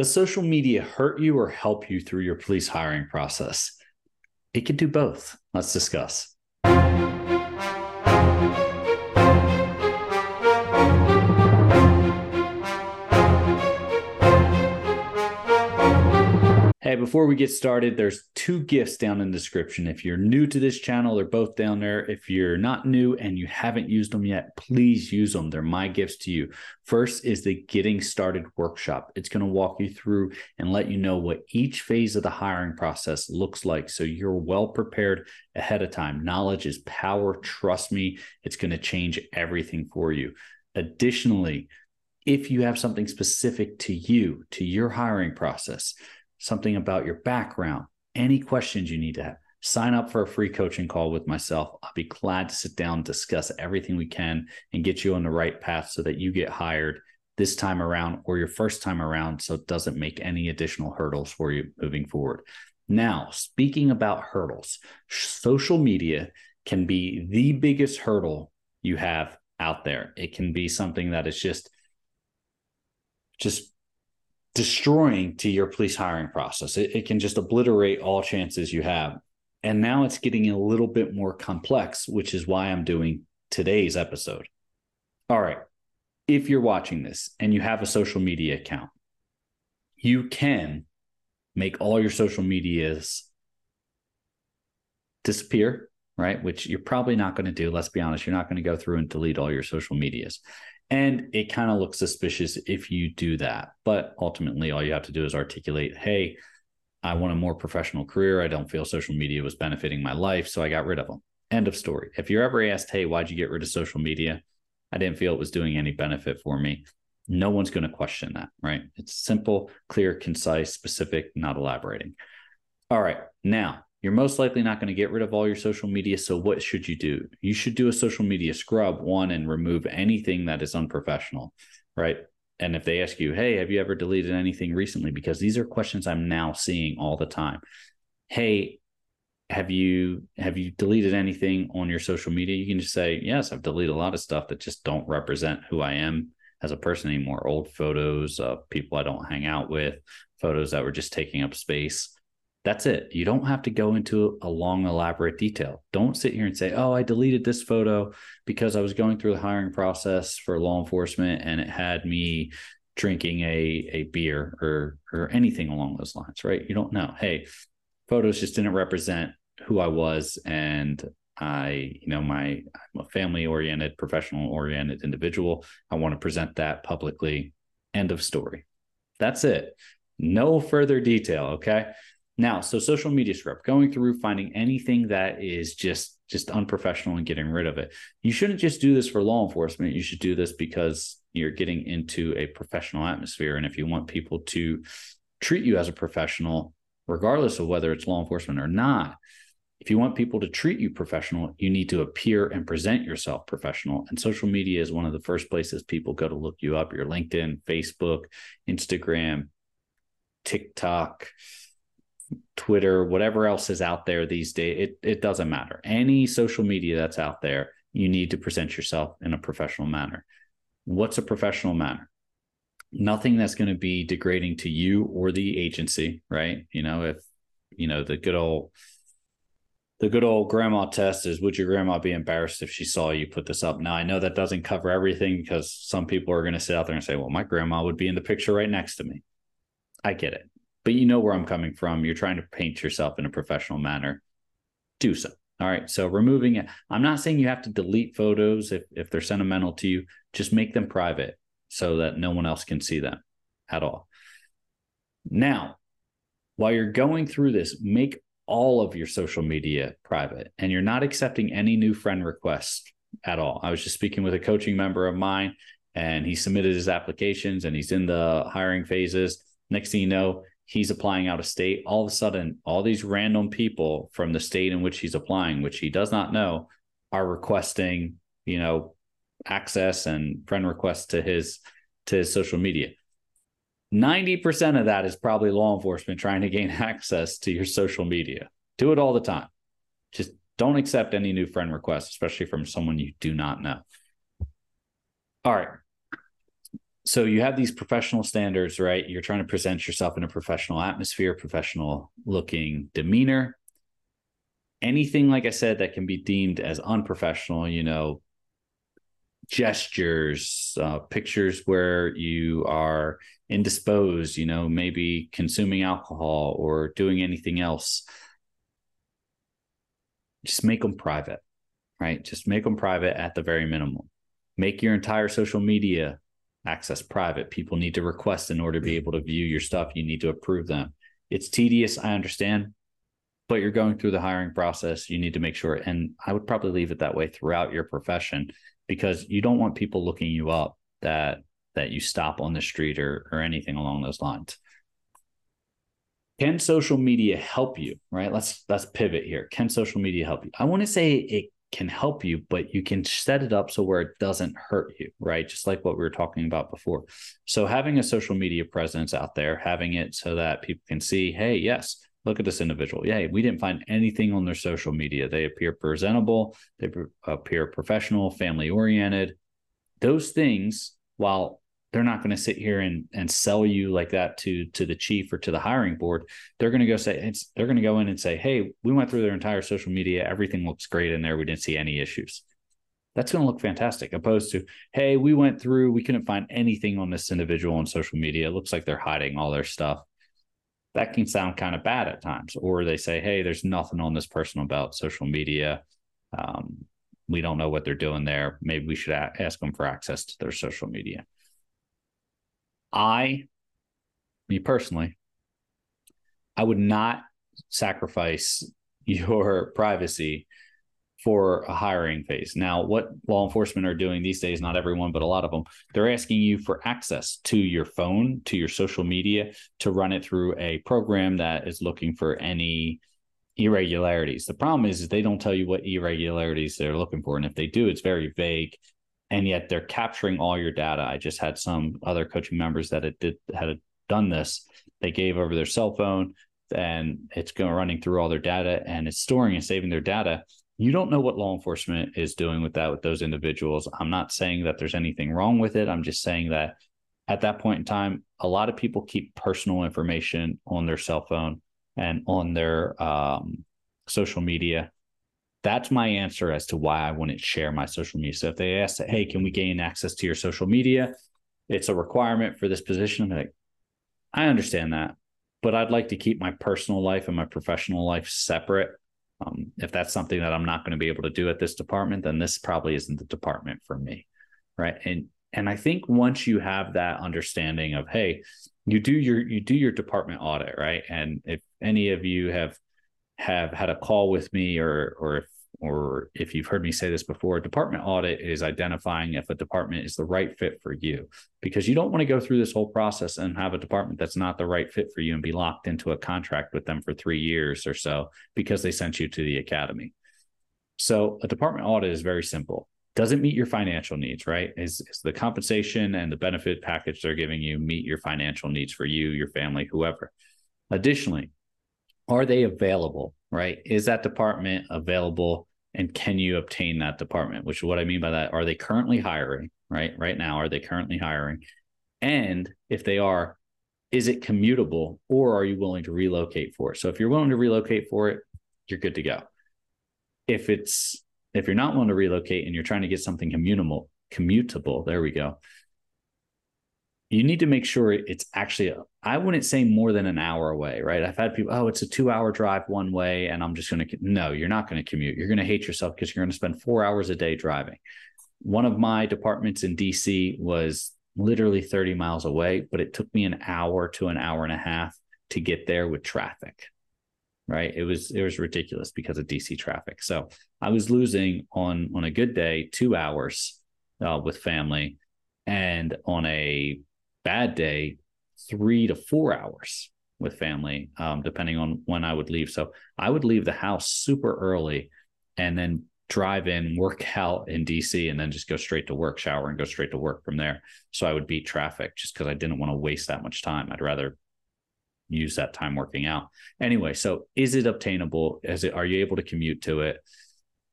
Does social media hurt you or help you through your police hiring process? It can do both. Let's discuss. Hey, before we get started, there's two gifts down in the description. If you're new to this channel, they're both down there. If you're not new and you haven't used them yet, please use them. They're my gifts to you. First is the Getting Started workshop. It's going to walk you through and let you know what each phase of the hiring process looks like so you're well prepared ahead of time. Knowledge is power. Trust me, it's going to change everything for you. Additionally, if you have something specific to you, to your hiring process, something about your background, any questions you need to have, sign up for a free coaching call with myself. I'll be glad to sit down, discuss everything we can, and get you on the right path so that you get hired this time around or your first time around so it doesn't make any additional hurdles for you moving forward. Now, speaking about hurdles, social media can be the biggest hurdle you have out there. It can be something that is just just destroying to your police hiring process. It, it, can just obliterate all chances you have. And now it's getting a little bit more complex, which is why I'm doing today's episode. All right. If you're watching this and you have a social media account, you can make all your social medias disappear, right? Which you're probably not going to do. Let's be honest. You're not going to go through and delete all your social medias. And it kind of looks suspicious if you do that. But ultimately, all you have to do is articulate, hey, I want a more professional career. I don't feel social media was benefiting my life. So I got rid of them. End of story. If you're ever asked, hey, why'd you get rid of social media? I didn't feel it was doing any benefit for me. No one's going to question that, right? It's simple, clear, concise, specific, not elaborating. All right. Now, you're most likely not going to get rid of all your social media. So, what should you do? You should do a social media scrub, one, and remove anything that is unprofessional, right? And if they ask you, hey, have you ever deleted anything recently? Because these are questions I'm now seeing all the time. Hey, have you have you deleted anything on your social media? You can just say, yes, I've deleted a lot of stuff that just don't represent who I am as a person anymore. Old photos of people I don't hang out with, photos that were just taking up space that's it. You don't have to go into a long, elaborate detail. Don't sit here and say, oh, I deleted this photo because I was going through the hiring process for law enforcement and it had me drinking a, a beer or or anything along those lines, right? You don't know. Hey, photos just didn't represent who I was and I, you know, my I'm a family oriented, professional oriented individual. I want to present that publicly. End of story. That's it. No further detail. Okay. Now, so social media script, going through finding anything that is just just unprofessional and getting rid of it. You shouldn't just do this for law enforcement. You should do this because you're getting into a professional atmosphere and if you want people to treat you as a professional regardless of whether it's law enforcement or not, if you want people to treat you professional, you need to appear and present yourself professional. And social media is one of the first places people go to look you up. Your LinkedIn, Facebook, Instagram, TikTok, Twitter, whatever else is out there these days, it, it doesn't matter. Any social media that's out there, you need to present yourself in a professional manner. What's a professional manner? Nothing that's going to be degrading to you or the agency, right? You know, if, you know, the good old, the good old grandma test is would your grandma be embarrassed if she saw you put this up? Now, I know that doesn't cover everything because some people are going to sit out there and say, well, my grandma would be in the picture right next to me. I get it but you know where I'm coming from. You're trying to paint yourself in a professional manner. Do so. All right. So removing it. I'm not saying you have to delete photos if, if they're sentimental to you. Just make them private so that no one else can see them at all. Now, while you're going through this, make all of your social media private and you're not accepting any new friend requests at all. I was just speaking with a coaching member of mine and he submitted his applications and he's in the hiring phases. Next thing you know, he's applying out of state, all of a sudden, all these random people from the state in which he's applying, which he does not know, are requesting, you know, access and friend requests to his to his social media. 90% of that is probably law enforcement trying to gain access to your social media. Do it all the time. Just don't accept any new friend requests, especially from someone you do not know. All right. So you have these professional standards, right? You're trying to present yourself in a professional atmosphere, professional looking demeanor. Anything, like I said, that can be deemed as unprofessional, you know, gestures, uh, pictures where you are indisposed, you know, maybe consuming alcohol or doing anything else. Just make them private, right? Just make them private at the very minimum. Make your entire social media access private. People need to request in order to be mm-hmm. able to view your stuff. You need to approve them. It's tedious, I understand, but you're going through the hiring process. You need to make sure. And I would probably leave it that way throughout your profession because you don't want people looking you up that that you stop on the street or or anything along those lines. Can social media help you? Right. Let's let's pivot here. Can social media help you? I want to say it can help you, but you can set it up so where it doesn't hurt you, right? Just like what we were talking about before. So having a social media presence out there, having it so that people can see, hey, yes, look at this individual. Yeah, we didn't find anything on their social media. They appear presentable, they appear professional, family oriented. Those things, while they're not going to sit here and and sell you like that to to the chief or to the hiring board. They're going to go say it's they're going to go in and say hey we went through their entire social media. Everything looks great in there. We didn't see any issues. That's going to look fantastic opposed to hey we went through we couldn't find anything on this individual on social media. It looks like they're hiding all their stuff. That can sound kind of bad at times or they say hey there's nothing on this person about social media. Um, we don't know what they're doing there. Maybe we should ask them for access to their social media I, me personally, I would not sacrifice your privacy for a hiring phase. Now, what law enforcement are doing these days, not everyone, but a lot of them, they're asking you for access to your phone, to your social media, to run it through a program that is looking for any irregularities. The problem is, is they don't tell you what irregularities they're looking for. And if they do, it's very vague and yet they're capturing all your data. I just had some other coaching members that it did had done this. They gave over their cell phone and it's going running through all their data and it's storing and saving their data. You don't know what law enforcement is doing with that with those individuals. I'm not saying that there's anything wrong with it. I'm just saying that at that point in time, a lot of people keep personal information on their cell phone and on their um, social media that's my answer as to why I wouldn't share my social media. So if they ask, hey, can we gain access to your social media? It's a requirement for this position. I'm like, I understand that, but I'd like to keep my personal life and my professional life separate. Um, if that's something that I'm not going to be able to do at this department, then this probably isn't the department for me, right? And and I think once you have that understanding of, hey, you do your you do your department audit, right? And if any of you have have had a call with me or or if or if you've heard me say this before, a department audit is identifying if a department is the right fit for you because you don't want to go through this whole process and have a department that's not the right fit for you and be locked into a contract with them for three years or so because they sent you to the academy. So a department audit is very simple. Doesn't meet your financial needs, right? Is, is the compensation and the benefit package they're giving you meet your financial needs for you, your family, whoever? Additionally, are they available right is that department available and can you obtain that department? Which is what i mean by that. Are they currently hiring right? Right now are they currently hiring? And if they are is it commutable or are you willing to relocate for it? So if you're willing to relocate for it you're good to go. If it's if you're not willing to relocate and you're trying to get something commutable commutable there we go you need to make sure it's actually I wouldn't say more than an hour away, right? I've had people, oh, it's a two hour drive one way, and I'm just going to, no, you're not going to commute. You're going to hate yourself because you're going to spend four hours a day driving. One of my departments in DC was literally 30 miles away, but it took me an hour to an hour and a half to get there with traffic. Right. It was it was ridiculous because of DC traffic. So I was losing on on a good day two hours uh, with family, and on a bad day, three to four hours with family, um, depending on when I would leave. So I would leave the house super early and then drive in, work out in DC, and then just go straight to work, shower, and go straight to work from there. So I would beat traffic just because I didn't want to waste that much time. I'd rather use that time working out. Anyway, so is it obtainable? Is it are you able to commute to it?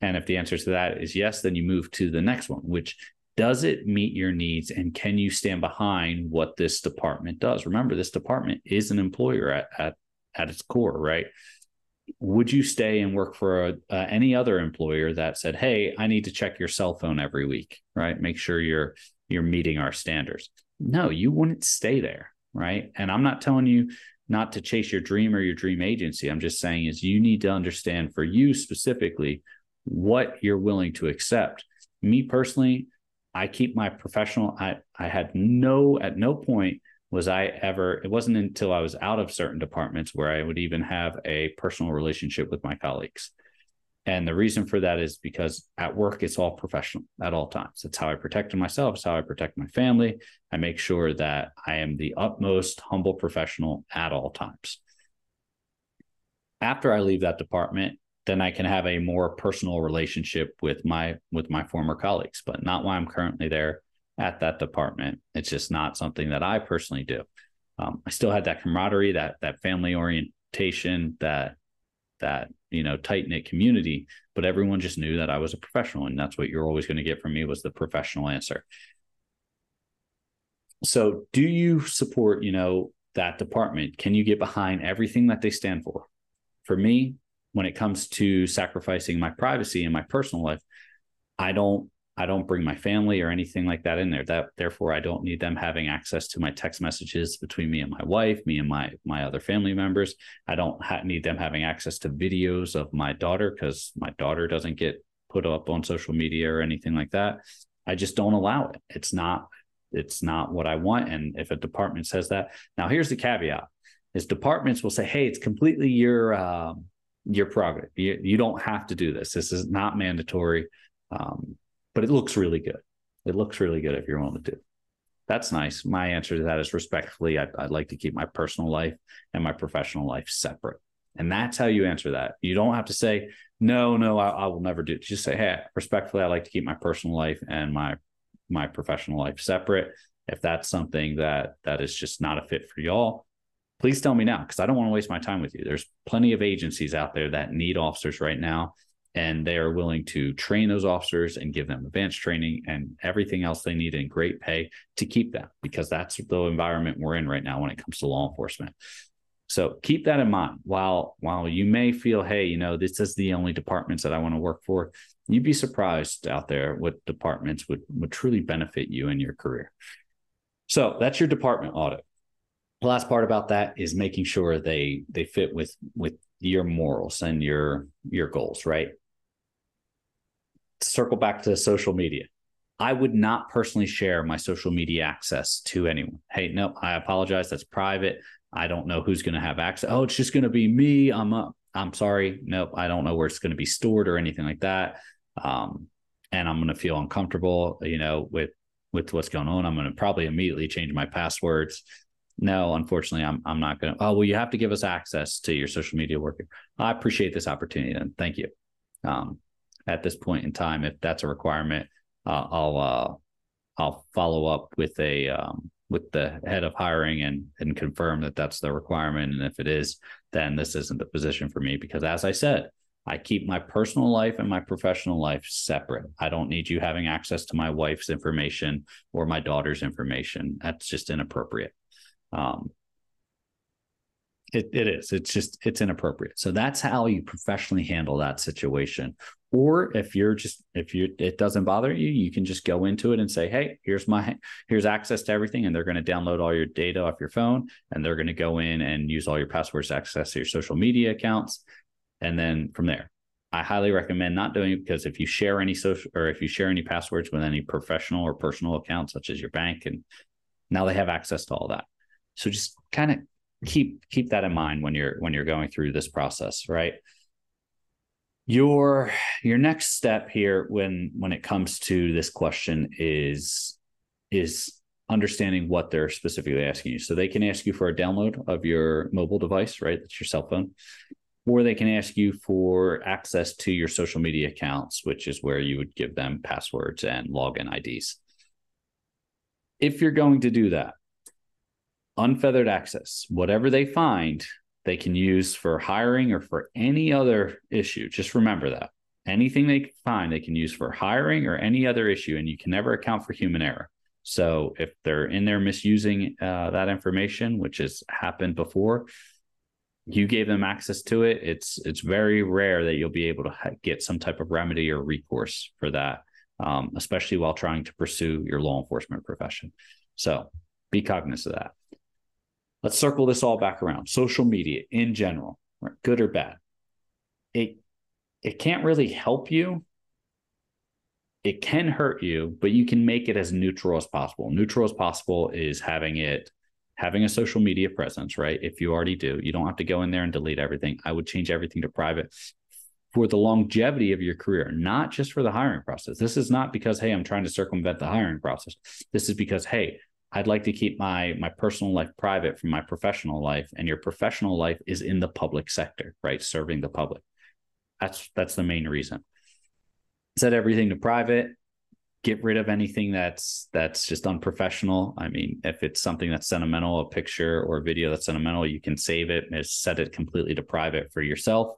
And if the answer to that is yes, then you move to the next one, which does it meet your needs and can you stand behind what this department does? Remember this department is an employer at at, at its core right? Would you stay and work for a, uh, any other employer that said hey i need to check your cell phone every week right? Make sure you're you're meeting our standards. No you wouldn't stay there right? And i'm not telling you not to chase your dream or your dream agency. I'm just saying is you need to understand for you specifically what you're willing to accept. Me personally i keep my professional i i had no at no point was I ever, it wasn't until I was out of certain departments where I would even have a personal relationship with my colleagues. And the reason for that is because at work, it's all professional at all times. It's how I protect myself, it's how I protect my family. I make sure that I am the utmost humble professional at all times. After I leave that department, then I can have a more personal relationship with my with my former colleagues, but not while I'm currently there at that department. It's just not something that I personally do. Um, I still had that camaraderie, that that family orientation, that that you know tight knit community, but everyone just knew that I was a professional, and that's what you're always going to get from me was the professional answer. So, do you support you know that department? Can you get behind everything that they stand for? For me, when it comes to sacrificing my privacy and my personal life, I don't I don't bring my family or anything like that in there. That therefore I don't need them having access to my text messages between me and my wife, me and my my other family members. I don't ha- need them having access to videos of my daughter because my daughter doesn't get put up on social media or anything like that. I just don't allow it. It's not it's not what I want. And if a department says that, now here's the caveat: is departments will say, "Hey, it's completely your um, your prerogative. You, you don't have to do this. This is not mandatory." Um, but it looks really good. It looks really good if you're willing to do. That's nice. My answer to that is respectfully, I'd, I'd like to keep my personal life and my professional life separate. And that's how you answer that. You don't have to say, no, no, I, I will never do it. Just say, hey, respectfully, I like to keep my personal life and my my professional life separate. If that's something that that is just not a fit for y'all, please tell me now because I don't want to waste my time with you. There's plenty of agencies out there that need officers right now and they are willing to train those officers and give them advanced training and everything else they need in great pay to keep them because that's the environment we're in right now when it comes to law enforcement. So keep that in mind. While while you may feel hey you know this is the only departments that i want to work for you'd be surprised out there what departments would would truly benefit you in your career. So that's your department audit the last part about that is making sure they they fit with with your morals and your your goals right circle back to social media. I would not personally share my social media access to anyone. Hey, no, I apologize. That's private. I don't know who's going to have access. Oh, it's just going to be me. I'm up. I'm sorry. Nope. I don't know where it's going to be stored or anything like that. Um, and I'm going to feel uncomfortable, you know, with with what's going on. I'm going to probably immediately change my passwords. No, unfortunately, I'm I'm not going to. Oh, well, you have to give us access to your social media worker. I appreciate this opportunity. Then, thank you. Um, at this point in time. If that's a requirement, uh, I'll uh, I'll follow up with a um, with the head of hiring and and confirm that that's the requirement. And if it is, then this isn't the position for me because, as I said, I keep my personal life and my professional life separate. I don't need you having access to my wife's information or my daughter's information. That's just inappropriate. Um, it, it is. It's just it's inappropriate. So that's how you professionally handle that situation. Or if you're just if you it doesn't bother you, you can just go into it and say, "Hey, here's my here's access to everything," and they're going to download all your data off your phone, and they're going to go in and use all your passwords to access your social media accounts, and then from there. I highly recommend not doing it because if you share any social or if you share any passwords with any professional or personal accounts, such as your bank, and now they have access to all that. So just kind of keep keep that in mind when you're when you're going through this process right? Your your next step here when when it comes to this question is is understanding what they're specifically asking you. So they can ask you for a download of your mobile device right? That's your cell phone. Or they can ask you for access to your social media accounts which is where you would give them passwords and login ids if you're going to do that unfeathered access. Whatever they find, they can use for hiring or for any other issue. Just remember that. anything they find they can use for hiring or any other issue and you can never account for human error so if they're in there misusing uh, that information which has happened before you gave them access to it it's it's very rare that you'll be able to ha- get some type of remedy or recourse for that um, especially while trying to pursue your law enforcement profession so be cognizant of that let's circle this all back around social media in general right? good or bad it it can't really help you. It can hurt you, but you can make it as neutral as possible. Neutral as possible is having it having a social media presence, right? If you already do, you don't have to go in there and delete everything. I would change everything to private for the longevity of your career, not just for the hiring process. This is not because hey, I'm trying to circumvent the hiring process. This is because hey, I'd like to keep my my personal life private from my professional life and your professional life is in the public sector, right? Serving the public. That's that's the main reason. Set everything to private. Get rid of anything that's that's just unprofessional. I mean, if it's something that's sentimental, a picture or a video that's sentimental, you can save it and set it completely to private for yourself,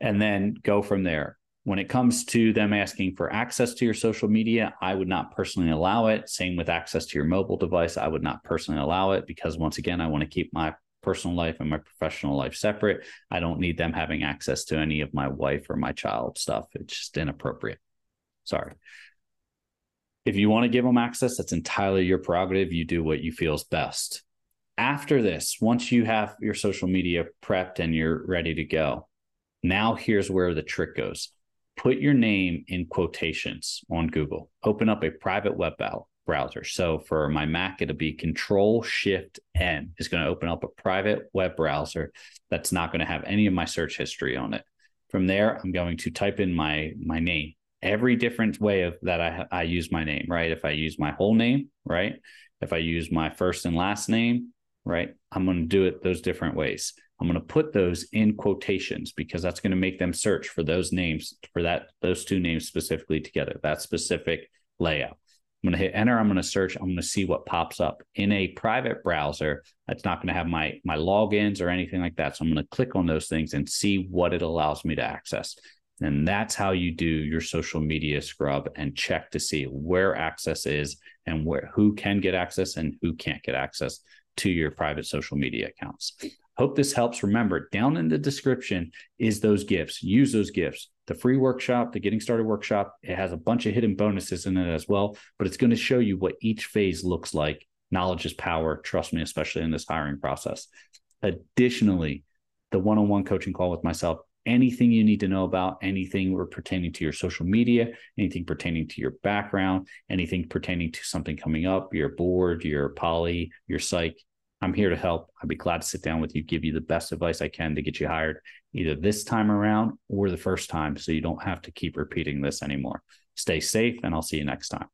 and then go from there. When it comes to them asking for access to your social media, I would not personally allow it. Same with access to your mobile device. I would not personally allow it because, once again, I want to keep my personal life and my professional life separate. I don't need them having access to any of my wife or my child stuff. It's just inappropriate. Sorry. If you want to give them access, that's entirely your prerogative. You do what you feel is best. After this, once you have your social media prepped and you're ready to go, now here's where the trick goes. Put your name in quotations on Google. Open up a private web browser. So for my Mac, it'll be Control Shift N is going to open up a private web browser that's not going to have any of my search history on it. From there, I'm going to type in my my name. Every different way of that I I use my name, right? If I use my whole name, right? If I use my first and last name, right? I'm going to do it those different ways. I'm going to put those in quotations because that's going to make them search for those names for that those two names specifically together. That specific layout. I'm going to hit enter. I'm going to search. I'm going to see what pops up in a private browser. That's not going to have my my logins or anything like that. So I'm going to click on those things and see what it allows me to access. And that's how you do your social media scrub and check to see where access is and where who can get access and who can't get access to your private social media accounts. Hope this helps. Remember, down in the description is those gifts. Use those gifts. The free workshop, the getting started workshop, it has a bunch of hidden bonuses in it as well, but it's going to show you what each phase looks like. Knowledge is power. Trust me, especially in this hiring process. Additionally, the one on one coaching call with myself, anything you need to know about anything pertaining to your social media, anything pertaining to your background, anything pertaining to something coming up, your board, your poly, your psych, I'm here to help. I'd be glad to sit down with you, give you the best advice I can to get you hired either this time around or the first time so you don't have to keep repeating this anymore. Stay safe, and I'll see you next time.